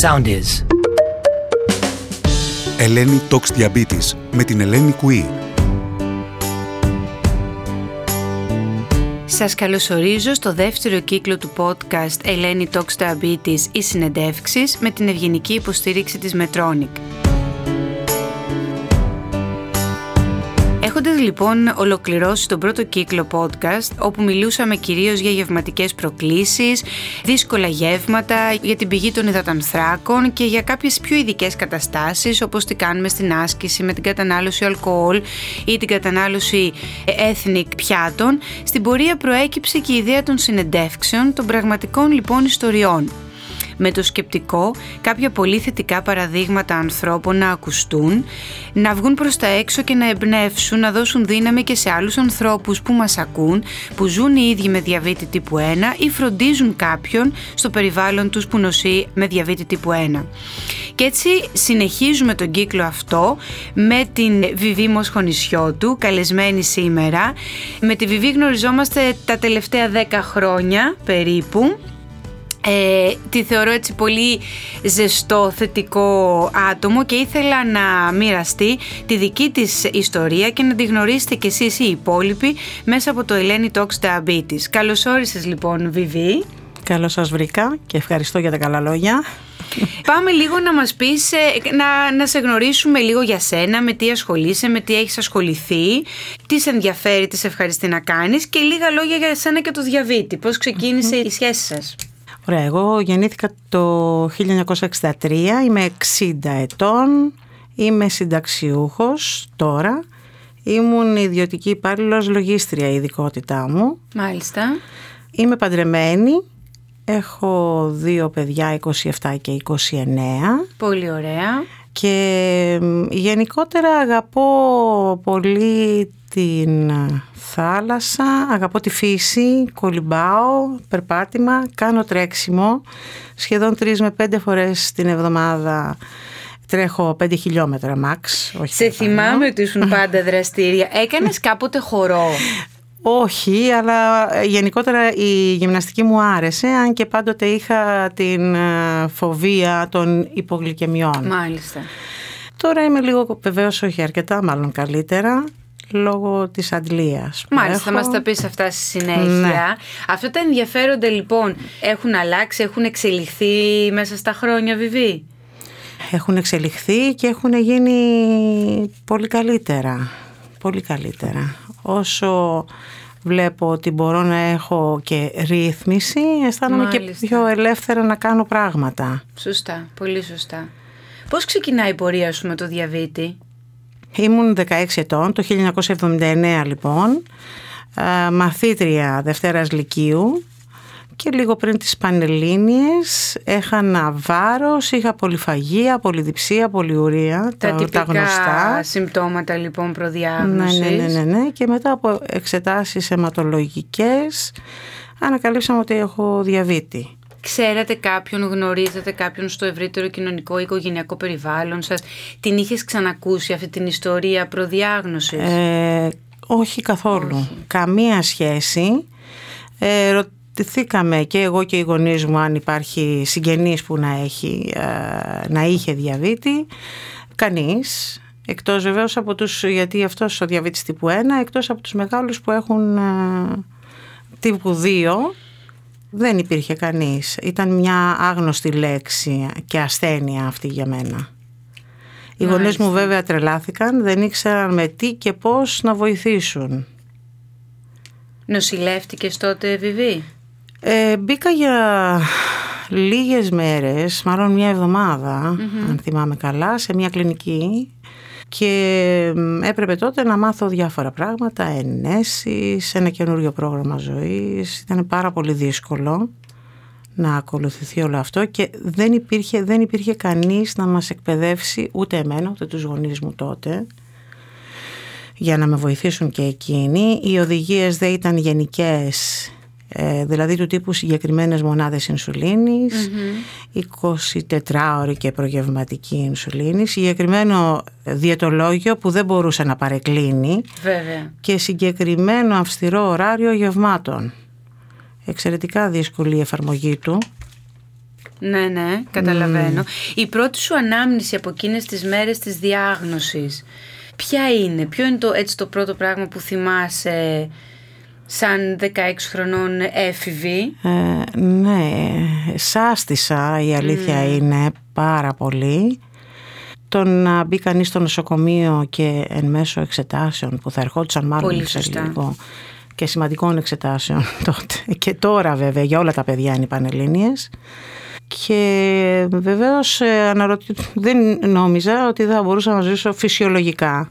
Sound is. Ελένη Τόξ Διαμπήτης με την Ελένη Κουή. Σας καλωσορίζω στο δεύτερο κύκλο του podcast Ελένη Talks Diabetes ή συνεντεύξεις με την ευγενική υποστήριξη της Medtronic. Έχοντας λοιπόν ολοκληρώσει τον πρώτο κύκλο podcast όπου μιλούσαμε κυρίως για γευματικές προκλήσεις, δύσκολα γεύματα, για την πηγή των υδατανθράκων και για κάποιες πιο ειδικές καταστάσεις όπως τι κάνουμε στην άσκηση με την κατανάλωση αλκοόλ ή την κατανάλωση ethnic πιάτων, στην πορεία προέκυψε και η ιδέα των συνεντεύξεων των πραγματικών λοιπόν ιστοριών με το σκεπτικό κάποια πολύ θετικά παραδείγματα ανθρώπων να ακουστούν, να βγουν προς τα έξω και να εμπνεύσουν, να δώσουν δύναμη και σε άλλους ανθρώπους που μας ακούν, που ζουν οι ίδιοι με διαβήτη τύπου 1 ή φροντίζουν κάποιον στο περιβάλλον τους που νοσεί με διαβήτη τύπου 1. Και έτσι συνεχίζουμε τον κύκλο αυτό με την Βιβί Μοσχονησιώτου, καλεσμένη σήμερα. Με τη Βιβί γνωριζόμαστε τα τελευταία 10 χρόνια περίπου ε, τη θεωρώ έτσι πολύ ζεστό, θετικό άτομο και ήθελα να μοιραστεί τη δική της ιστορία και να τη γνωρίσετε κι εσείς οι υπόλοιποι μέσα από το Ελένη Talks Diabetes. Καλώς όρισες λοιπόν Βιβί. Καλώς σας βρήκα και ευχαριστώ για τα καλά λόγια. Πάμε λίγο να μας πεις, ε, να, να σε γνωρίσουμε λίγο για σένα, με τι ασχολείσαι, με τι έχεις ασχοληθεί, τι σε ενδιαφέρει, τι σε ευχαριστεί να κάνεις και λίγα λόγια για σένα και το διαβήτη. Πώς ξεκίνησε η σχέση σας; Ωραία, εγώ γεννήθηκα το 1963, είμαι 60 ετών, είμαι συνταξιούχος τώρα, ήμουν ιδιωτική υπάλληλος λογίστρια η ειδικότητά μου. Μάλιστα. Είμαι παντρεμένη, έχω δύο παιδιά 27 και 29. Πολύ ωραία. Και γενικότερα αγαπώ πολύ την θάλασσα, αγαπώ τη φύση, κολυμπάω, περπάτημα, κάνω τρέξιμο. Σχεδόν τρεις με πέντε φορές την εβδομάδα τρέχω πέντε χιλιόμετρα max. Όχι Σε θυμάμαι ότι ήσουν πάντα δραστήρια. Έκανες κάποτε χορό; Όχι, αλλά γενικότερα η γυμναστική μου άρεσε, αν και πάντοτε είχα την ε, φοβία των υπογλυκαιμιών. Μάλιστα. Τώρα είμαι λίγο, βεβαίως όχι αρκετά, μάλλον καλύτερα λόγω της αντλίας. Μάλιστα, θα μας τα πεις αυτά στη συνέχεια. Ναι. Αυτά τα ενδιαφέροντα λοιπόν έχουν αλλάξει, έχουν εξελιχθεί μέσα στα χρόνια Βιβί; Έχουν εξελιχθεί και έχουν γίνει πολύ καλύτερα. Πολύ καλύτερα. Όσο βλέπω ότι μπορώ να έχω και ρύθμιση, αισθάνομαι και πιο ελεύθερα να κάνω πράγματα. Σωστά, πολύ σωστά. Πώς ξεκινάει η πορεία σου με το διαβήτη; Ήμουν 16 ετών, το 1979 λοιπόν, ε, μαθήτρια Δευτέρας Λυκείου και λίγο πριν τις Πανελλήνιες έχανα βάρος, είχα πολυφαγία, πολυδιψία, πολυουρία, τα, τα, τυπικά γνωστά. συμπτώματα λοιπόν προδιάγνωσης. Ναι, ναι, ναι, ναι, ναι, και μετά από εξετάσεις αιματολογικές ανακαλύψαμε ότι έχω διαβήτη. Ξέρετε κάποιον, γνωρίζετε κάποιον στο ευρύτερο κοινωνικό οικογενειακό περιβάλλον σας, την είχες ξανακούσει αυτή την ιστορία προδιάγνωσης; Ε, όχι καθόλου. Καμία σχέση. Ε, ρωτηθήκαμε και εγώ και οι γονείς μου αν υπάρχει συγγενής που να, έχει, ε, να είχε διαβήτη. Κανείς. Εκτός βεβαίως από τους, γιατί αυτός ο διαβήτης τύπου 1, εκτός από τους μεγάλους που έχουν ε, τύπου 2 δεν υπήρχε κανείς. Ήταν μια άγνωστη λέξη και ασθένεια αυτή για μένα. Οι γονείς μου βέβαια τρελάθηκαν, δεν ήξεραν με τι και πώς να βοηθήσουν. Νοσηλεύτηκες τότε, Βιβί; Ε, μπήκα για λίγες μέρες, μάλλον μια εβδομαδα αν θυμάμαι καλά, σε μια κλινική και έπρεπε τότε να μάθω διάφορα πράγματα, ενέσεις, ένα καινούριο πρόγραμμα ζωής. Ήταν πάρα πολύ δύσκολο να ακολουθηθεί όλο αυτό και δεν υπήρχε, δεν υπήρχε κανείς να μας εκπαιδεύσει ούτε εμένα ούτε τους γονείς μου τότε για να με βοηθήσουν και εκείνοι. Οι οδηγίες δεν ήταν γενικές ε, δηλαδή του τύπου συγκεκριμένες μονάδες инσουλίνης, 24 ώρη και προγευματική ινσουλίνης, συγκεκριμένο διαιτολόγιο που δεν μπορούσε να παρεκκλίνει Βέβαια. και συγκεκριμένο αυστηρό ωράριο γευμάτων. Εξαιρετικά δύσκολη η εφαρμογή του. Ναι, ναι, καταλαβαίνω. Η πρώτη σου ανάμνηση από εκείνες τις μέρες της διάγνωσης, ποια είναι, ποιο είναι το, έτσι, το πρώτο πράγμα που θυμάσαι σαν 16 χρονών έφηβη. Ε, ναι, σάστησα η αλήθεια είναι πάρα πολύ. Το να μπει κανείς στο νοσοκομείο και εν μέσω εξετάσεων που θα ερχόντουσαν μάλλον Πολύ σε σωστά. λίγο και σημαντικών εξετάσεων τότε και τώρα βέβαια για όλα τα παιδιά είναι οι Πανελλήνιες και βεβαίως ε, αναρωτή... δεν νόμιζα ότι θα μπορούσα να ζήσω φυσιολογικά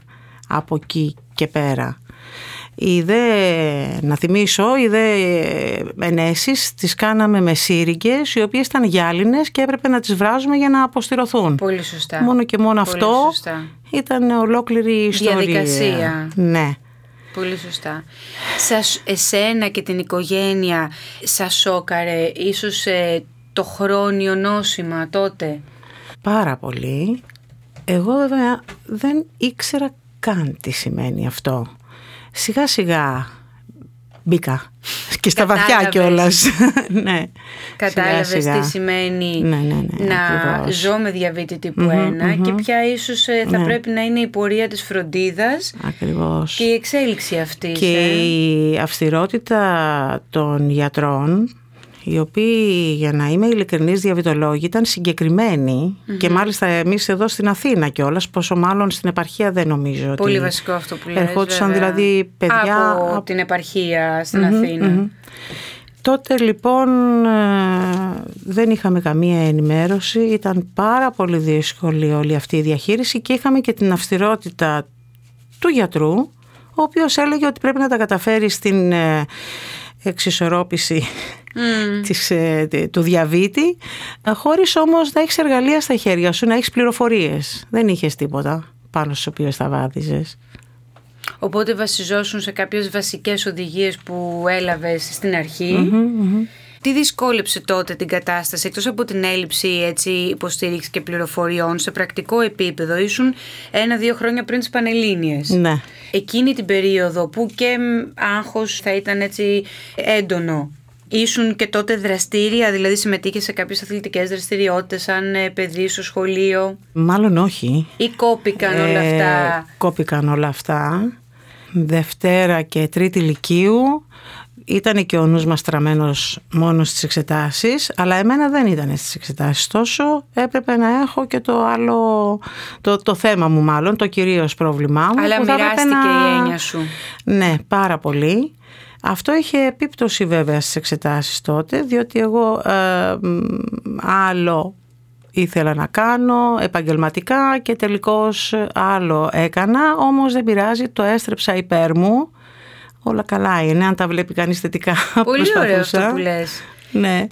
από εκεί και πέρα. Οι δε, να θυμίσω, οι δε ενέσεις τις κάναμε με σύριγγες οι οποίες ήταν γυάλινες και έπρεπε να τις βράζουμε για να αποστηρωθούν. Πολύ σωστά. Μόνο και μόνο Πολύ αυτό σωστά. ήταν ολόκληρη η ιστορία. Διαδικασία. Ναι. Πολύ σωστά. Σας, εσένα και την οικογένεια σας σόκαρε ίσως ε, το χρόνιο νόσημα τότε; Πάρα πολύ. Εγώ βέβαια δεν ήξερα καν τι σημαίνει αυτό. Σιγά σιγά μπήκα και στα βαθιά Κατάλαβες. κιόλας. ναι. Κατάλαβες Σιγά, σιγά. τι σημαίνει Ναι, ναι, ναι, να ακριβώς. ζω με διαβήτη τύπου 1 και ποια ίσως ε, θα Ναι. πρέπει να είναι η πορεία της φροντίδας Ακριβώς. και η εξέλιξη αυτής. Και ε. η αυστηρότητα των γιατρών, οι οποίοι για να είμαι ειλικρινής διαβητολόγοι ήταν συγκεκριμένοι και μάλιστα εμείς εδώ στην Αθήνα κιόλας, πόσο μάλλον στην επαρχία δεν νομίζω Πολύ ότι βασικό αυτό που λες ερχόντουσαν βέβαια. δηλαδή παιδιά από, από- την επαρχία στην Αθήνα. Τότε λοιπόν ε, δεν είχαμε καμία ενημέρωση, ήταν πάρα πολύ δύσκολη όλη αυτή η διαχείριση και είχαμε και την αυστηρότητα του γιατρού, ο οποίος έλεγε ότι πρέπει να τα καταφέρει στην ε, εξισορρόπηση της, ε, του διαβήτη, ε, χωρίς όμως να έχεις εργαλεία στα χέρια σου, να έχεις πληροφορίες. Δεν είχες τίποτα πάνω στους οποίους θα βάδιζες. Οπότε βασιζόσουν σε κάποιες βασικές οδηγίες που έλαβες στην αρχη Τι δυσκόλεψε τότε την κατάσταση, εκτός από την έλλειψη έτσι, υποστήριξης και πληροφοριών, σε πρακτικό επίπεδο; Ήσουν ένα-δύο χρόνια πριν τις Πανελλήνιες. Ναι. Εκείνη την περίοδο που και μ, άγχος θα ήταν έτσι έντονο. Ήσουν και τότε δραστήρια, δηλαδή συμμετείχες σε κάποιες αθλητικές δραστηριότητες σαν ε, παιδί στο σχολείο; Μάλλον όχι. ή κόπηκαν όλα Ε, αυτά; Κόπηκαν όλα αυτά. Δευτέρα και τρίτη λυκείου ήταν και ο νους μας τραμμένος μόνος στις εξετάσεις, αλλά εμένα δεν ήταν στις εξετάσεις τόσο. Έπρεπε να έχω και το άλλο, το, το θέμα μου μάλλον, το κυρίως πρόβλημά μου. Αλλά που θα έπρεπε μοιράστηκε να- η έννοια σου. Ναι, πάρα πολύ. Αυτό είχε επίπτωση βέβαια στις εξετάσεις τότε, διότι εγώ ε, μ, άλλο ήθελα να κάνω επαγγελματικά και τελικώς άλλο έκανα, όμως δεν πειράζει, το έστρεψα υπέρ μου. Όλα καλά είναι, αν τα βλέπει κανείς θετικά. Πολύ ωραίο προσπαθούσα. αυτό που λες. Ναι.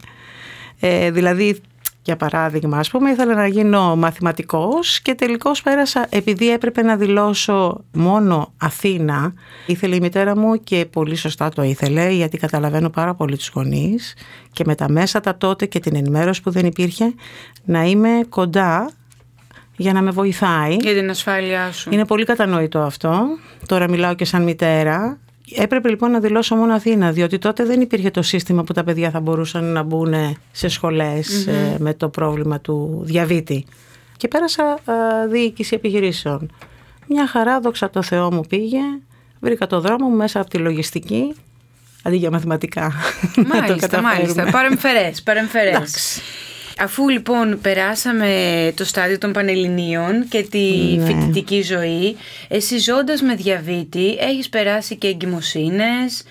Ε, δηλαδή, για παράδειγμα, ας πούμε, ήθελα να γίνω μαθηματικός και τελικώς πέρασα, επειδή έπρεπε να δηλώσω μόνο Αθήνα, ήθελε η μητέρα μου και πολύ σωστά το ήθελε, γιατί καταλαβαίνω πάρα πολύ τους γονείς και με τα μέσα τα τότε και την ενημέρωση που δεν υπήρχε, να είμαι κοντά για να με βοηθάει. Για την ασφάλειά σου. Είναι πολύ κατανοητό αυτό. Τώρα μιλάω και σαν μητέρα. Έπρεπε λοιπόν να δηλώσω μόνο Αθήνα, διότι τότε δεν υπήρχε το σύστημα που τα παιδιά θα μπορούσαν να μπουν σε σχολες ε, με το πρόβλημα του διαβήτη. Και πέρασα ε, διοίκηση επιχειρήσεων. Μια χαρά, δόξα τω Θεώ μου πήγε. Βρήκα το δρόμο μου μέσα από τη λογιστική, αντί για μαθηματικά. να το Μάλιστα, καταφέρουμε. μάλιστα. Παρεμφερές, παρεμφερές. Εντάξει. Αφού λοιπόν περάσαμε το στάδιο των Πανελληνίων και τη Ναι. φοιτητική ζωή, εσύ ζώντας με διαβήτη έχεις περάσει και εγκυμοσύνες,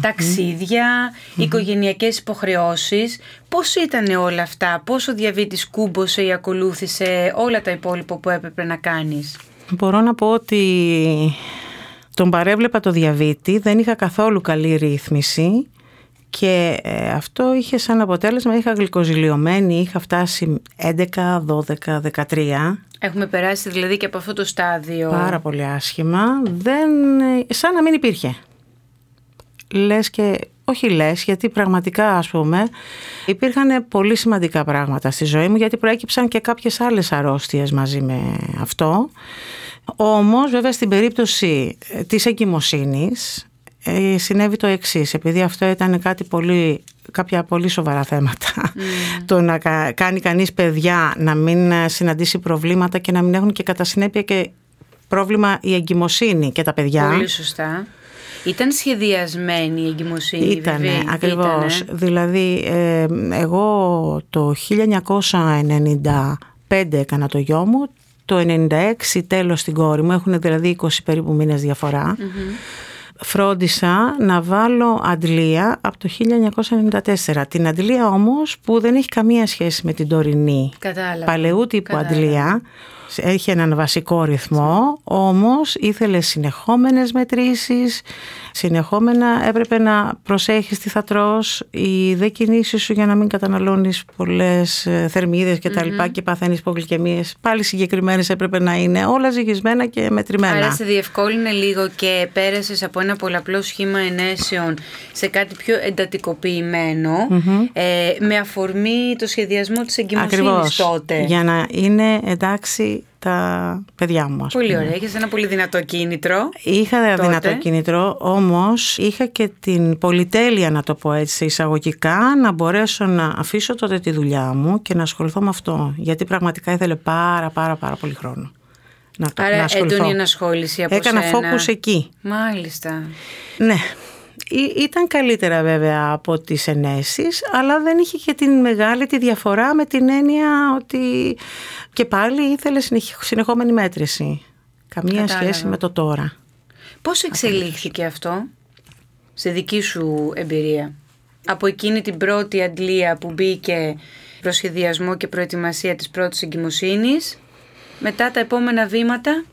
ταξίδια, οικογενειακές υποχρεώσεις. Πώς ήταν όλα αυτά, πώς ο διαβήτης κούμποσε ή ακολούθησε όλα τα υπόλοιπα που έπρεπε να κάνεις; Μπορώ να πω ότι τον παρέβλεπα το διαβήτη, δεν είχα καθόλου καλή ρύθμιση και ε, αυτό είχε σαν αποτέλεσμα, είχα γλυκοζηλιωμένη, είχα φτάσει 11, 12, 13, Έχουμε περάσει δηλαδή και από αυτό το στάδιο. πάρα πολύ άσχημα, δεν, ε, σαν να μην υπήρχε. Λες και, όχι λες, γιατί πραγματικά ας πούμε υπήρχαν πολύ σημαντικά πράγματα στη ζωή μου γιατί προέκυψαν και κάποιες άλλες αρρώστιες μαζί με αυτό. Όμως βέβαια στην περίπτωση ε, της εγκυμοσύνης ε, συνέβη το εξής, επειδή αυτό ήταν κάτι πολύ, κάποια πολύ σοβαρά θέματα. Mm. το να κάνει κανείς παιδιά να μην συναντήσει προβλήματα και να μην έχουν και κατά συνέπεια και πρόβλημα η εγκυμοσύνη και τα παιδιά. Πολύ σωστά. Ήταν σχεδιασμένη η εγκυμοσύνη. Ήτανε, ακριβώς. Δηλαδή, ε, εγώ το 1995 έκανα το γιο μου, το 1996 τέλος στην κόρη μου, έχουν δηλαδή 20 περίπου μήνες διαφορά. Φρόντισα να βάλω αντλία από το 1994. Την αντλία όμως που δεν έχει καμία σχέση με την τωρινή Κατάλαβα. παλαιού τύπου αντλία έχει έναν βασικό ρυθμό, όμως ήθελε συνεχόμενες μετρήσεις, συνεχόμενα έπρεπε να προσέχεις τι θα τρως, οι δε κινήσεις σου για να μην καταναλώνεις πολλές ε, θερμίδες και τα λοιπά και παθαίνεις υπογλυκαιμίες, πάλι συγκεκριμένες έπρεπε να είναι, όλα ζυγισμένα και μετρημένα. Άρα σε διευκόλυνε λίγο και πέρασες από ένα πολλαπλό σχήμα ενέσεων σε κάτι πιο εντατικοποιημένο, ε, με αφορμή το σχεδιασμό της εγκυμοσύνης τότε. για να είναι εντάξει τα παιδιά μου. Ας πολύ ωραία. Έχεις ένα πολύ δυνατό κίνητρο. Είχα τότε. δυνατό κίνητρο, όμως είχα και την πολυτέλεια να το πω έτσι εισαγωγικά να μπορέσω να αφήσω τότε τη δουλειά μου και να ασχοληθώ με αυτό. Γιατί πραγματικά ήθελε πάρα πάρα πάρα πολύ χρόνο. Να, Άρα να έντονη ενασχόληση από Έκανα φόκους εκεί. Μάλιστα. Ναι, ήταν καλύτερα βέβαια από τις ενέσεις αλλά δεν είχε και την μεγάλη τη διαφορά με την έννοια ότι και πάλι ήθελε συνεχόμενη μέτρηση. Καμία σχέση με το τώρα. Πώς εξελίχθηκε αυτό σε δική σου εμπειρία; Από εκείνη την πρώτη αντλία που μπήκε προσχεδιασμό και προετοιμασία της πρώτης εγκυμοσύνης μετά τα επόμενα βήματα;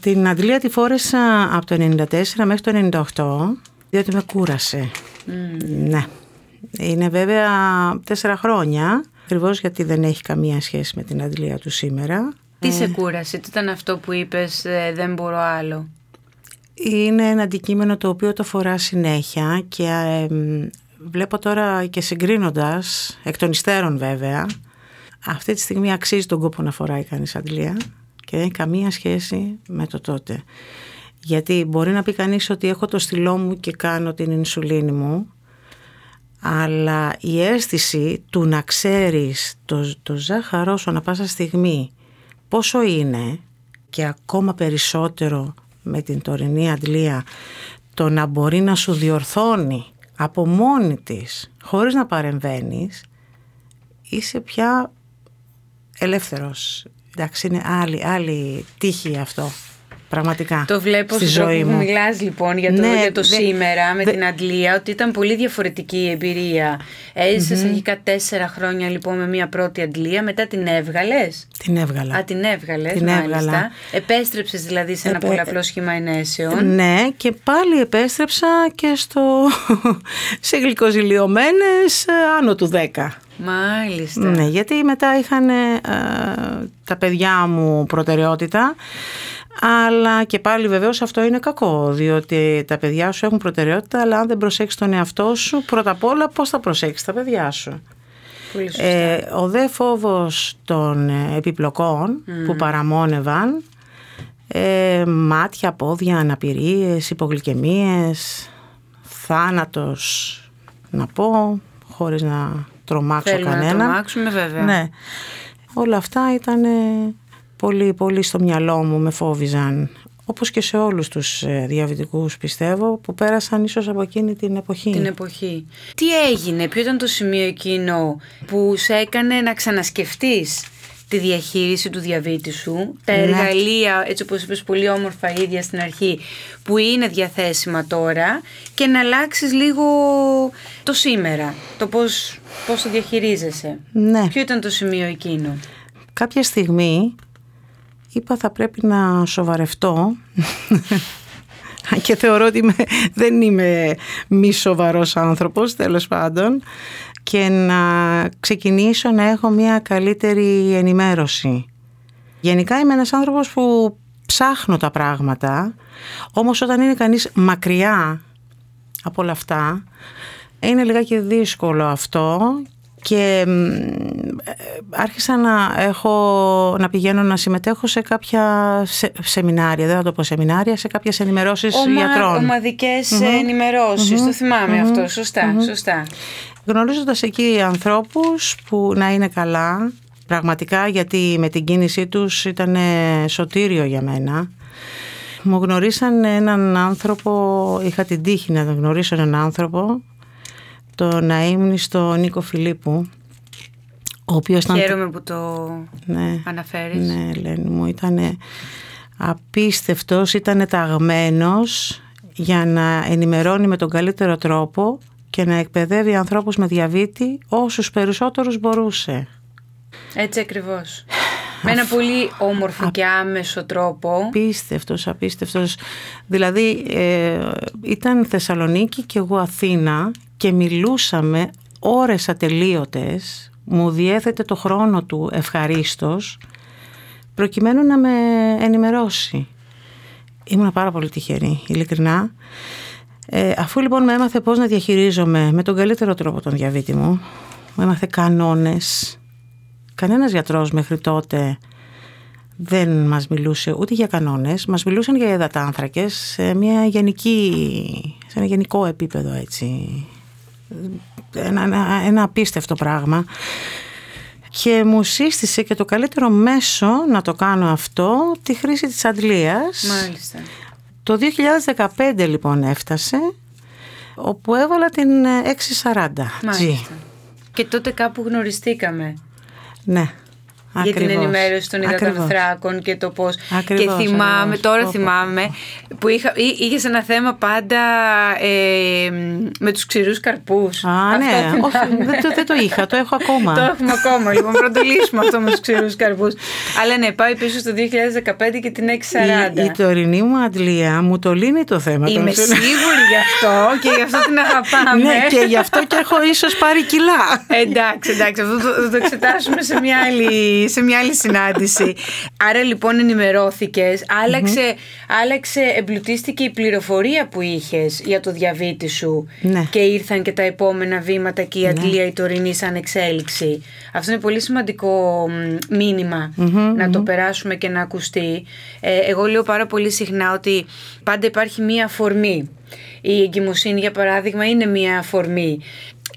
Την αντλία τη φόρεσα από το 94 μέχρι το 98 διότι με κούρασε. Ναι. Είναι βέβαια τέσσερα χρόνια, ακριβώς γιατί δεν έχει καμία σχέση με την αντλία του σήμερα. Τι σε κούρασε, τι ήταν αυτό που είπες ε, δεν μπορώ άλλο; Είναι ένα αντικείμενο το οποίο το φορά συνέχεια και ε, βλέπω τώρα και συγκρίνοντας, εκ των υστέρων βέβαια, αυτή τη στιγμή αξίζει τον κόπο να φοράει κανείς αντλία και δεν έχει καμία σχέση με το τότε. Γιατί μπορεί να πει κανείς ότι έχω το στυλό μου και κάνω την ινσουλίνη μου, αλλά η αίσθηση του να ξέρεις το, το ζάχαρό σου ανά πάσα στιγμή πόσο είναι και ακόμα περισσότερο με την τωρινή αντλία το να μπορεί να σου διορθώνει από μόνη της χωρίς να παρεμβαίνεις είσαι πια ελεύθερος. Εντάξει είναι άλλη, άλλη τύχη αυτό. Πραγματικά. Το βλέπω στη ζωή μου. Μιλάς λοιπόν για το, ναι, για το σήμερα με την Αντλία, ότι ήταν πολύ διαφορετική η εμπειρία. Έζησες mm-hmm. αρχικά τέσσερα χρόνια λοιπόν με μια πρώτη Αντλία, μετά την έβγαλες; Την έβγαλα. Α, την έβγαλες. Την έβγαλα. Επέστρεψες δηλαδή σε ένα Επέ... πολλαπλό σχήμα ενέσεων. Ναι, και πάλι επέστρεψα και στο. σε γλυκοζηλιωμένες ε, άνω του 10. Μάλιστα. Ναι, γιατί μετά είχαν ε, τα παιδιά μου προτεραιότητα αλλά και πάλι βεβαίως αυτό είναι κακό, διότι τα παιδιά σου έχουν προτεραιότητα, αλλά αν δεν προσέξεις τον εαυτό σου, πρώτα απ' όλα πώς θα προσέξεις τα παιδιά σου. Ε, ο δε φόβος των επιπλοκών που παραμόνευαν, ε, μάτια, πόδια, αναπηρίες, υπογλυκαιμίες, θάνατος, να πω, χωρίς να τρομάξω Θέλουμε κανένα. να τρομάξουμε βέβαια. Ναι. Όλα αυτά ήταν πολύ, πολύ στο μυαλό μου με φόβιζαν όπως και σε όλους τους ε, διαβητικούς πιστεύω που πέρασαν ίσως από εκείνη την εποχή. Την εποχή. Τι έγινε, ποιο ήταν το σημείο εκείνο που σε έκανε να ξανασκεφτείς τη διαχείριση του διαβήτη σου, τα ναι. εργαλεία, έτσι όπως είπες πολύ όμορφα ίδια στην αρχή, που είναι διαθέσιμα τώρα και να αλλάξεις λίγο το σήμερα, το πώς, πώς το διαχειρίζεσαι. Ναι. Ποιο ήταν το σημείο εκείνο; Κάποια στιγμή είπα θα πρέπει να σοβαρευτώ. Και θεωρώ ότι δεν είμαι μη σοβαρός άνθρωπος τέλος πάντων. Και να ξεκινήσω να έχω μια καλύτερη ενημέρωση. Γενικά είμαι ένας άνθρωπος που ψάχνω τα πράγματα, όμως όταν είναι κανείς μακριά από όλα αυτά, είναι λιγάκι δύσκολο αυτό και ε, άρχισα να, έχω, να πηγαίνω να συμμετέχω σε κάποια σεμινάρια, δεν θα το πω σεμινάρια, σε κάποιες ενημερώσεις Ομα, γιατρών. Ομαδικές ενημερώσεις, το θυμάμαι αυτό, σωστά, σωστά. Γνωρίζοντας εκεί ανθρώπους που να είναι καλά, πραγματικά γιατί με την κίνησή τους ήταν σωτήριο για μένα. Μου γνωρίσαν έναν άνθρωπο, είχα την τύχη να τον γνωρίσω έναν άνθρωπο το να ήμουν στο Νίκο Φιλίππου ο οποίος Χαίρομαι που το ναι, αναφέρεις. Ναι, Ελένη μου, ήταν απίστευτος, ήταν ταγμένος για να ενημερώνει με τον καλύτερο τρόπο και να εκπαιδεύει ανθρώπους με διαβήτη όσους περισσότερους μπορούσε. Έτσι ακριβώς. Με ένα πολύ όμορφο και άμεσο τρόπο. Απίστευτος, απίστευτος. Δηλαδή ε, ήταν Θεσσαλονίκη και εγώ Αθήνα και μιλούσαμε ώρες ατελείωτες, μου διέθετε το χρόνο του ευχαρίστως, προκειμένου να με ενημερώσει. Ήμουν πάρα πολύ τυχερή, ειλικρινά. Ε, αφού λοιπόν με έμαθε πώς να διαχειρίζομαι με τον καλύτερο τρόπο τον διαβήτη μου, μου έμαθε κανόνες. Κανένας γιατρός μέχρι τότε δεν μας μιλούσε ούτε για κανόνες, μας μιλούσαν για υδατάνθρακες σε, μια γενική, σε ένα γενικό επίπεδο έτσι ένα, ένα, ένα απίστευτο πράγμα και μου σύστησε και το καλύτερο μέσο να το κάνω αυτό τη χρήση της αντλίας. Μάλιστα. Το 2015 λοιπόν έφτασε όπου έβαλα την 640 Μάλιστα. Και τότε κάπου γνωριστήκαμε. Ναι για την ενημέρωση των υδατανθράκων και το πώς. Και θυμάμαι, τώρα θυμάμαι, που είχα, είχες ένα θέμα πάντα ε, με τους ξηρούς καρπούς. Α, ναι, όχι, δεν, το, δεν το είχα, το έχω ακόμα. το έχουμε ακόμα, λοιπόν, πρώτο λύσουμε αυτό με τους ξηρούς καρπούς. Αλλά ναι, πάει πίσω στο 2015 και την 640. Η, η τωρινή μου αντλία μου το λύνει το θέμα. Είμαι σίγουρη γι' αυτό και γι' αυτό την αγαπάμε. ναι, και γι' αυτό και έχω ίσως πάρει κιλά. εντάξει, εντάξει, αυτό θα το εξετάσουμε σε μια άλλη σε μια άλλη συνάντηση. Άρα λοιπόν ενημερώθηκες, άλλαξε, άλλαξε, εμπλουτίστηκε η πληροφορία που είχες για το διαβήτη σου ναι. και ήρθαν και τα επόμενα βήματα και η ναι. αντλία η τωρινή σαν εξέλιξη. Αυτό είναι πολύ σημαντικό να το περάσουμε και να ακουστεί. Ε, εγώ λέω πάρα πολύ συχνά ότι πάντα υπάρχει μία αφορμή. Η εγκυμοσύνη, για παράδειγμα, είναι μία αφορμή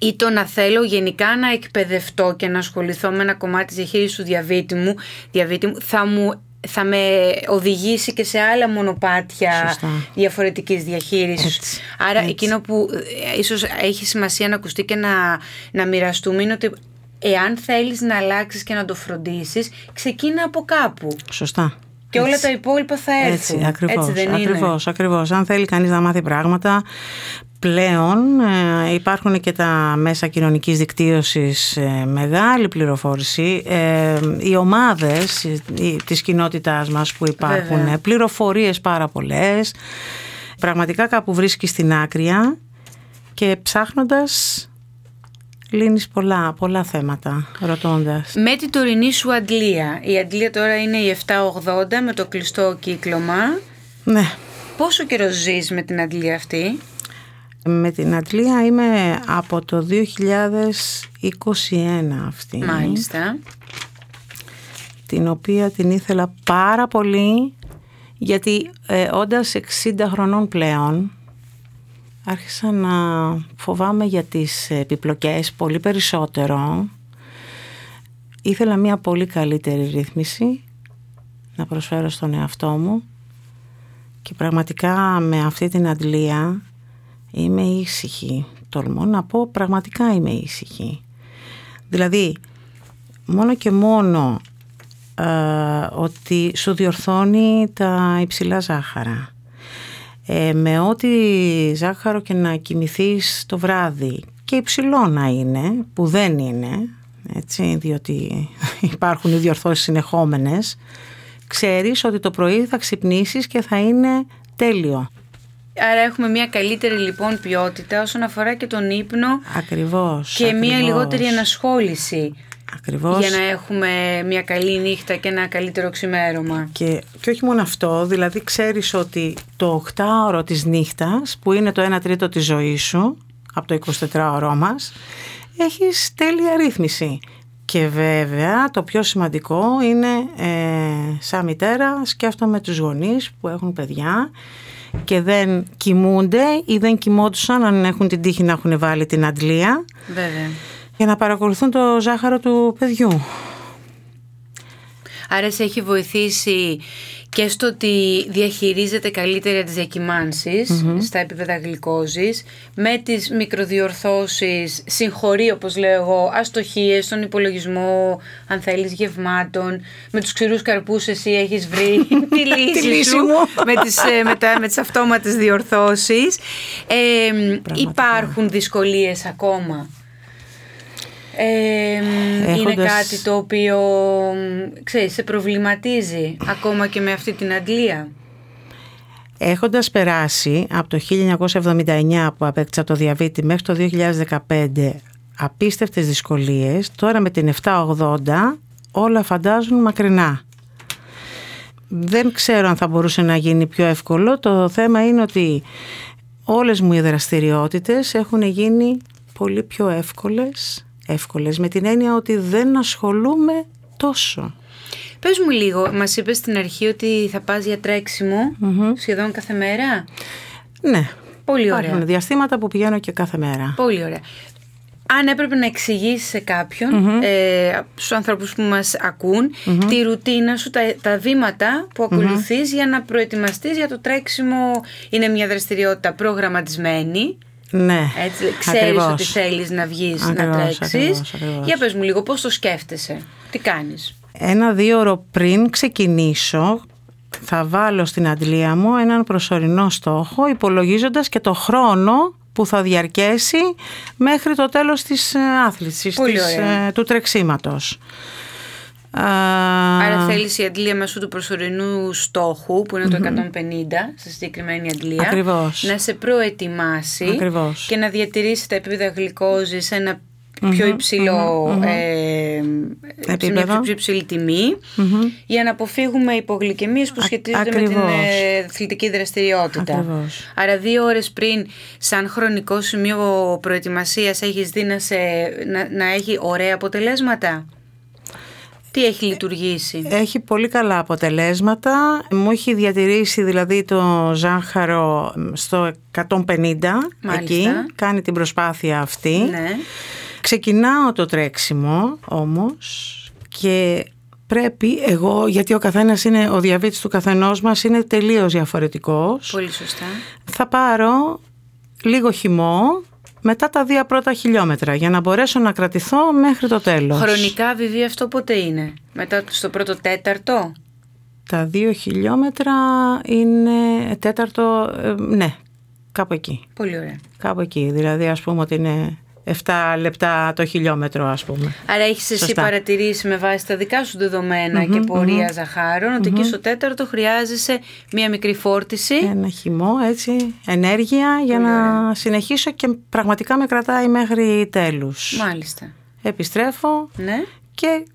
ή το να θέλω γενικά να εκπαιδευτώ και να ασχοληθώ με ένα κομμάτι της διαχείρισης του διαβήτη μου, διαβήτη μου θα μου θα με οδηγήσει και σε άλλα μονοπάτια Σωστά. διαφορετικής διαχείρισης. Άρα εκείνο που ε, ίσως έχει σημασία να ακουστεί και να, να μοιραστούμε είναι ότι εάν θέλεις να αλλάξεις και να το φροντίσεις, ξεκίνα από κάπου. Σωστά. Και όλα τα υπόλοιπα θα έρθουν. Έτσι, ακριβώς, Έτσι δεν ακριβώς, είναι. Ακριβώς. Αν θέλει κανείς να μάθει πράγματα, πλέον ε, υπάρχουν και τα μέσα κοινωνικής δικτύωσης ε, μεγάλη πληροφόρηση. Ε, οι ομάδες η, της κοινότητάς μας που υπάρχουν, Βέβαια. πληροφορίες πάρα πολλές. Πραγματικά κάπου βρίσκει στην άκρια και ψάχνοντας λύνεις πολλά, πολλά θέματα ρωτώντας. Με την τωρινή σου αντλία. Η αντλία τώρα είναι η 780 με το κλειστό κύκλωμα. Ναι. Πόσο καιρό ζεις με την αντλία αυτή; Με την Αντλία είμαι από το 2021 αυτή. Μάλιστα. Την οποία την ήθελα πάρα πολύ γιατί ε, όντας 60 χρονών πλέον άρχισα να φοβάμαι για τις επιπλοκές πολύ περισσότερο. Ήθελα μια πολύ καλύτερη ρύθμιση να προσφέρω στον εαυτό μου και πραγματικά με αυτή την αντλία είμαι ήσυχη. Τολμώ να πω πραγματικά είμαι ήσυχη. Δηλαδή, μόνο και μόνο ε, ότι σου διορθώνει τα υψηλά ζάχαρα. Ε, με ό,τι ζάχαρο και να κοιμηθείς το βράδυ και υψηλό να είναι, που δεν είναι, έτσι, διότι υπάρχουν οι διορθώσεις συνεχόμενες, ξέρεις ότι το πρωί θα ξυπνήσεις και θα είναι τέλειο. Άρα έχουμε μια καλύτερη λοιπόν ποιότητα όσον αφορά και τον ύπνο ακριβώς, και μια λιγότερη ενασχόληση. Ακριβώς. Για να έχουμε μια καλή νύχτα και ένα καλύτερο ξημέρωμα. Και, και όχι μόνο αυτό, δηλαδή ξέρεις ότι το 8ωρο της νύχτας που είναι το 1 τρίτο της ζωής σου από το 24ωρο μας έχεις τέλεια ρύθμιση. Και βέβαια το πιο σημαντικό είναι ε, σαν μητέρα σκέφτομαι τους γονείς που έχουν παιδιά και δεν κοιμούνται ή δεν κοιμόντουσαν αν έχουν την τύχη να έχουν βάλει την αντλία Βέβαια. για να παρακολουθούν το ζάχαρο του παιδιού. Άρα σε έχει βοηθήσει και στο ότι διαχειρίζεται καλύτερα τις διακυμανσεις στα επίπεδα γλυκόζης με τις μικροδιορθώσεις, συγχωρεί όπως λέω εγώ, αστοχίες στον υπολογισμό αν θέλεις γευμάτων με τους ξηρούς καρπούς εσύ έχεις βρει τη λύση, λύση σου μου. με τις, ε, με, τα, με τις αυτόματες διορθώσεις. Ε, υπάρχουν δυσκολίες ακόμα ε, Είναι Έχοντας- κάτι το οποίο ξέρεις, σε προβληματίζει ακόμα και με αυτή την αντλία. Έχοντας περάσει από το 1979 που απέκτησα το διαβήτη μέχρι το 2015 απίστευτες δυσκολίες, τώρα με την 780 όλα φαντάζουν μακρινά. Δεν ξέρω αν θα μπορούσε να γίνει πιο εύκολο. Το θέμα είναι ότι όλες μου οι δραστηριότητες έχουν γίνει πολύ πιο εύκολες, εύκολες με την έννοια ότι δεν ασχολούμαι τόσο. Πες μου λίγο, μας είπες στην αρχή ότι θα πας για τρεξιμο σχεδόν κάθε μέρα; Ναι, Πολύ ωραία. υπάρχουν διαστήματα που πηγαίνω και κάθε μέρα. Πολύ ωραία. Αν έπρεπε να εξηγήσεις σε κάποιον, ε, στους ανθρώπους που μας ακουν τη ρουτίνα σου, τα, τα βήματα που ακολουθείς για να προετοιμαστείς για το τρέξιμο, είναι μια δραστηριότητα προγραμματισμένη. Ναι, Έτσι, ξέρεις ακριβώς. ότι θέλεις να βγεις να Ακριβώς, τρέξεις. ακριβώς, ακριβώς. Για πες μου λίγο, πώς το σκέφτεσαι, τι κάνεις; Ένα-δύο ώρο πριν ξεκινήσω θα βάλω στην αντλία μου έναν προσωρινό στόχο υπολογίζοντας και το χρόνο που θα διαρκέσει μέχρι το τέλος της ε, άθλησης, Πολύ της, ωραία. ε, του τρεξίματος. Α, Άρα θέλεις η αντλία μέσω του προσωρινού στόχου που είναι το 150 στη συγκεκριμένη αντλία Ακριβώς. να σε προετοιμάσει Ακριβώς. και να διατηρήσει τα επίπεδα γλυκόζης σε ένα πιο υψηλό ε, σε μια Επίπεδο. πιο υψηλή τιμή, για να αποφύγουμε υπογλυκαιμίες που σχετίζονται με την ακριβώς. ε, αθλητική δραστηριότητα. Ακριβώς. Άρα δύο ώρες πριν σαν χρονικό σημείο προετοιμασίας έχεις δει να, σε, να, να έχει ωραία αποτελέσματα; Τι έχει λειτουργήσει; Έχει πολύ καλά αποτελέσματα. Μου έχει διατηρήσει δηλαδή το ζάχαρο στο 150 εκεί. Κάνει την προσπάθεια αυτή. Ναι. Ξεκινάω το τρέξιμο όμως και πρέπει εγώ, γιατί ο καθένας είναι, ο διαβήτης του καθενός μας είναι τελείως διαφορετικός. Πολύ σωστά. Θα πάρω λίγο χυμό μετά τα δύο πρώτα χιλιόμετρα για να μπορέσω να κρατηθώ μέχρι το τέλος. Χρονικά βιβλία αυτό πότε είναι; Μετά στο πρώτο τέταρτο; Τα δύο χιλιόμετρα είναι τέταρτο, ε, ναι, κάπου εκεί. Πολύ ωραία. Κάπου εκεί, δηλαδή ας πούμε ότι είναι 7 λεπτά το χιλιόμετρο ας πούμε. Άρα έχεις εσύ Σωστά. παρατηρήσει με βάση τα δικά σου δεδομένα και πορεία ζαχάρων ότι εκεί στο τέταρτο χρειάζεσαι μία μικρή φόρτιση. Ένα χυμό έτσι, ενέργεια για να συνεχίσω και πραγματικά με κρατάει μέχρι τέλους. Μάλιστα. Επιστρέφω Ναι. και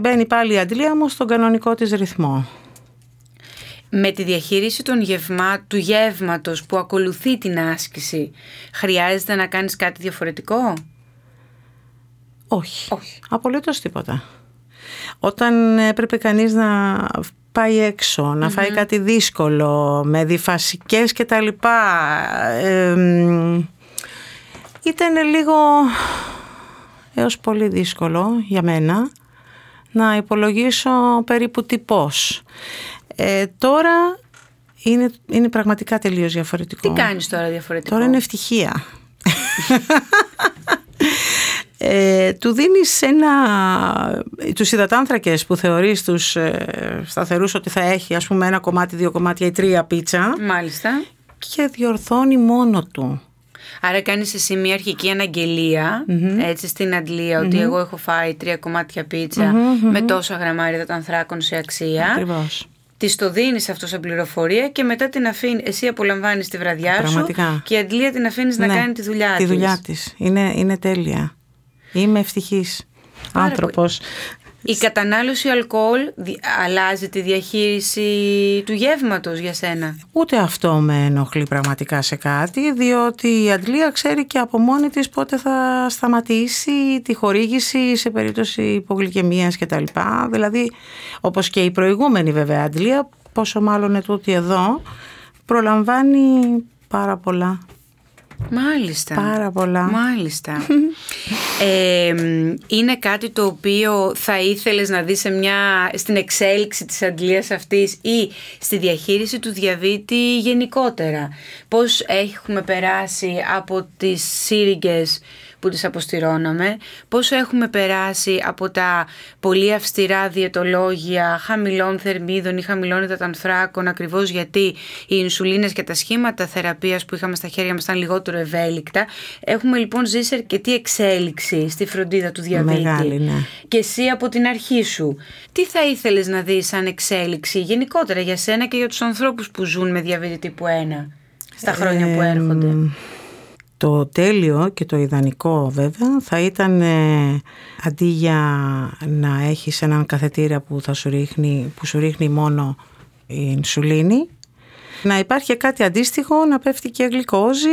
μπαίνει πάλι η αντλία μου στον κανονικό της ρυθμό. Με τη διαχείριση των γευμά, του γεύματος που ακολουθεί την άσκηση, χρειάζεται να κάνεις κάτι διαφορετικό; Όχι. Όχι. Απολύτως τίποτα. Όταν έπρεπε κανείς να πάει έξω, να φάει κάτι δύσκολο, με διφασικές και τα λοιπά, εμ, ήταν λίγο έως πολύ δύσκολο για μένα να υπολογίσω περίπου τι πώς. Ε, τώρα είναι, είναι πραγματικά τελείως διαφορετικό. Τι κάνεις τώρα διαφορετικό; Τώρα είναι ευτυχία. Ε, του δίνεις ένα, τους υδατάνθρακες που θεωρείς τους ε, σταθερούς ότι θα έχει ας πούμε ένα κομμάτι, δύο κομμάτια ή τρία πίτσα Μάλιστα. και διορθώνει μόνο του. Άρα κάνεις εσύ μια αρχική αναγγελία, έτσι στην αντλία ότι εγώ έχω φάει τρία κομμάτια πίτσα με τόσα γραμμάρια υδατανθράκων σε αξία. Ακριβώς. Της το δίνεις αυτό σαν πληροφορία και μετά την αφήνεις. Εσύ απολαμβάνεις τη βραδιά Πραγματικά. σου και η αντλία την αφήνεις να Ναι, κάνει τη δουλειά Τη της. δουλειά της. Είναι, είναι τέλεια. Είμαι ευτυχής Πάρα άνθρωπος. Η κατανάλωση αλκοόλ αλλάζει τη διαχείριση του γεύματος για σένα. Ούτε αυτό με ενοχλεί πραγματικά σε κάτι, διότι η αντλία ξέρει και από μόνη της πότε θα σταματήσει τη χορήγηση σε περίπτωση υπογλυκαιμίας κτλ. Δηλαδή, όπως και η προηγούμενη βέβαια αντλία, πόσο μάλλον ετούτη εδώ, προλαμβάνει πάρα πολλά Μάλιστα. Πάρα πολλά. Μάλιστα. είναι κάτι το οποίο θα ήθελες να δεις σε μια, στην εξέλιξη της αντλίας αυτής ή στη διαχείριση του διαβήτη γενικότερα. Πώς έχουμε περάσει από τις σύριγγες που τις αποστηρώναμε, πόσο έχουμε περάσει από τα πολύ αυστηρά διαιτολόγια χαμηλών θερμίδων ή χαμηλών υδατανθράκων ακριβώς γιατί οι ινσουλίνες και τα σχήματα θεραπείας που είχαμε στα χέρια μας ήταν λιγότερο ευέλικτα. Έχουμε λοιπόν ζήσει αρκετή εξέλιξη στη φροντίδα του διαβήτη. Μεγάλη, ναι. Και εσύ από την αρχή σου. Τι θα ήθελες να δεις σαν εξέλιξη γενικότερα για σένα και για τους ανθρώπους που ζουν με διαβήτη τύπου 1 στα χρόνια που έρχονται; Το τέλειο και το ιδανικό βέβαια θα ήταν ε, αντί για να έχεις έναν καθετήρα που, θα σου, ρίχνει, που σου ρίχνει μόνο η ινσουλίνη να υπάρχει κάτι αντίστοιχο, να πέφτει και γλυκόζη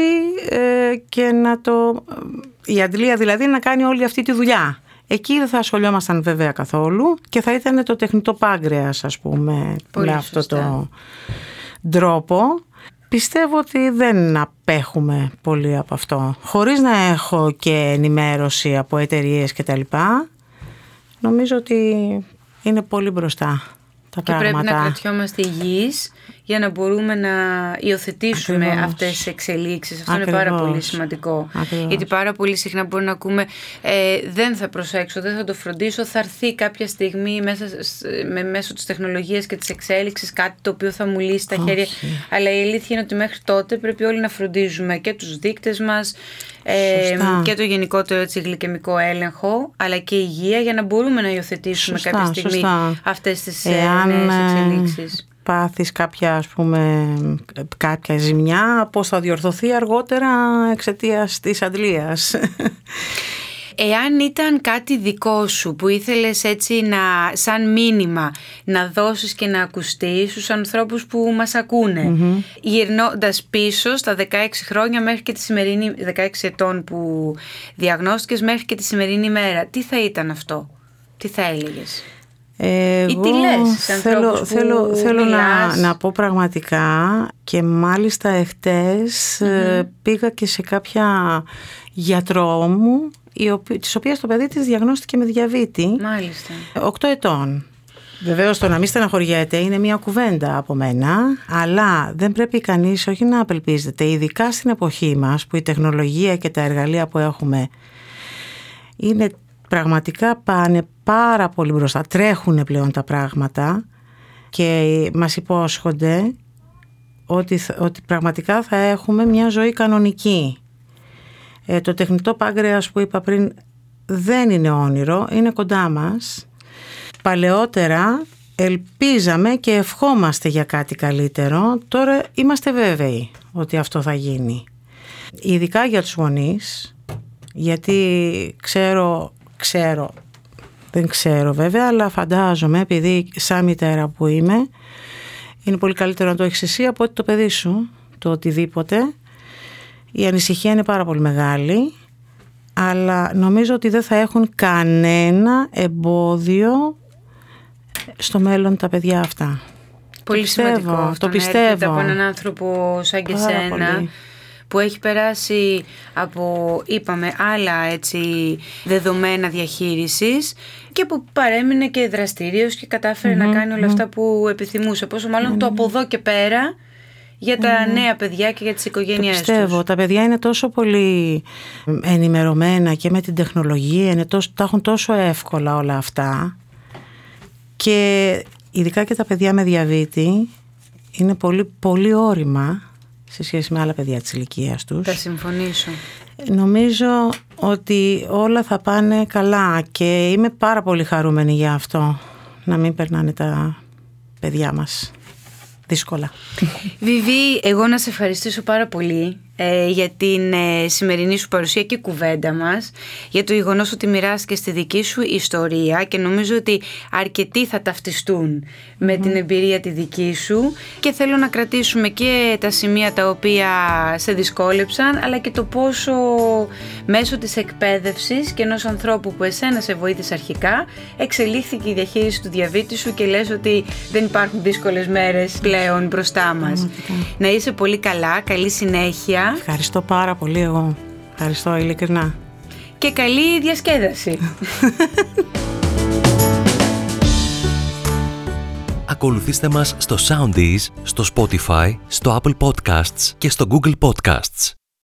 ε, και να το... η αντλία δηλαδή να κάνει όλη αυτή τη δουλειά. Εκεί δεν θα ασχολιόμασταν βέβαια καθόλου και θα ήταν το τεχνητό πάγκρεας ας πούμε με αυτό το τρόπο Πιστεύω ότι δεν απέχουμε πολύ από αυτό. Χωρίς να έχω και ενημέρωση από εταιρείες και τα λοιπά, νομίζω ότι είναι πολύ μπροστά τα και πράγματα. πρέπει να κρατιόμαστε υγιείς για να μπορούμε να υιοθετήσουμε Ακριβώς. αυτές τις εξελίξεις. Αυτό είναι πάρα πολύ σημαντικό. Γιατί πάρα πολύ συχνά μπορεί να ακούμε ε, δεν θα προσέξω, δεν θα το φροντίσω, θα έρθει κάποια στιγμή μέσα, με, μέσω της τεχνολογίας και της εξέλιξης κάτι το οποίο θα μου λύσει τα χέρια. Αλλά η αλήθεια είναι ότι μέχρι τότε πρέπει όλοι να φροντίζουμε και τους δείκτες μας ε, και το γενικότερο έτσι, γλυκαιμικό έλεγχο αλλά και υγεία για να μπορούμε να υιοθετήσουμε σωστά, κάποια στιγμή σωστά. αυτές τις Εάν, νέες ε, εξελίξεις πάθεις κάποια, ας πούμε, κάποια ζημιά, πώς θα διορθωθεί αργότερα εξαιτίας της αντλίας; Εάν ήταν κάτι δικό σου που ήθελες έτσι να, σαν μήνυμα να δώσεις και να ακουστείς στους ανθρώπους που μας ακούνε mm γυρνώντας πίσω στα 16 χρόνια μέχρι και τη σημερινή 16 ετών που διαγνώστηκες μέχρι και τη σημερινή μέρα τι θα ήταν αυτό, τι θα έλεγες; Εγώ Ή τι λες σε θέλω, που θέλω, θέλω να, μιλάς; να πω πραγματικά και μάλιστα εχτες ε, πήγα και σε κάποια γιατρό μου η οποία, της οποίας το παιδί της διαγνώστηκε με διαβήτη Μάλιστα 8 ετών. Βεβαίως το να μην στεναχωριέται είναι μια κουβέντα από μένα, αλλά δεν πρέπει κανείς όχι να απελπίζεται, ειδικά στην εποχή μας που η τεχνολογία και τα εργαλεία που έχουμε είναι πραγματικά πάνε πάρα πολύ μπροστά, τρέχουν πλέον τα πράγματα και μας υπόσχονται ότι, ότι πραγματικά θα έχουμε μια ζωή κανονική. Ε, το τεχνητό πάγκρεας που είπα πριν δεν είναι όνειρο, είναι κοντά μας. Παλαιότερα ελπίζαμε και ευχόμαστε για κάτι καλύτερο, τώρα είμαστε βέβαιοι ότι αυτό θα γίνει. Ειδικά για τους γονείς, γιατί ξέρω, ξέρω, δεν ξέρω βέβαια, αλλά φαντάζομαι επειδή σαν μητέρα που είμαι, είναι πολύ καλύτερο να το έχεις εσύ από ότι το παιδί σου, το οτιδήποτε. Η ανησυχία είναι πάρα πολύ μεγάλη, αλλά νομίζω ότι δεν θα έχουν κανένα εμπόδιο στο μέλλον τα παιδιά αυτά. Πολύ πιστεύω, σημαντικό το αυτό να πιστεύω. έρχεται από έναν άνθρωπο σαν και Πάρα σένα πολύ. Που έχει περάσει από, είπαμε, άλλα έτσι δεδομένα διαχείρισης και που παρέμεινε και δραστήριος και κατάφερε να κάνει όλα αυτά που επιθυμούσε. Πόσο μάλλον το από εδώ και πέρα για τα νέα παιδιά και για τις Το οικογένειές πιστεύω. τους. Τα παιδιά είναι τόσο πολύ ενημερωμένα και με την τεχνολογία, είναι τόσο, τα έχουν τόσο εύκολα όλα αυτά και ειδικά και τα παιδιά με διαβήτη είναι πολύ, πολύ όρημα σε σχέση με άλλα παιδιά της ηλικίας τους. Θα συμφωνήσω. Νομίζω ότι όλα θα πάνε καλά και είμαι πάρα πολύ χαρούμενη για αυτό να μην περνάνε τα παιδιά μας δύσκολα. Βιβί, εγώ να σε ευχαριστήσω πάρα πολύ ε, για την ε, σημερινή σου παρουσία και κουβέντα μας, για το γεγονός ότι μοιράστηκες στη δική σου ιστορία και νομίζω ότι αρκετοί θα ταυτιστούν με την εμπειρία τη δική σου και θέλω να κρατήσουμε και τα σημεία τα οποία σε δυσκόλεψαν αλλά και το πόσο μέσω της εκπαίδευσης και ενός ανθρώπου που εσένα σε βοήθησε αρχικά εξελίχθηκε η διαχείριση του διαβήτη σου και λες ότι δεν υπάρχουν δύσκολες μέρες πλέον μπροστά μας. Να είσαι πολύ καλά, καλή συνέχεια. Ευχαριστώ πάρα πολύ εγώ. Ευχαριστώ ειλικρινά. Και καλή διασκέδαση. Ακολουθήστε μας στο Soundees, στο Spotify, στο Apple Podcasts και στο Google Podcasts.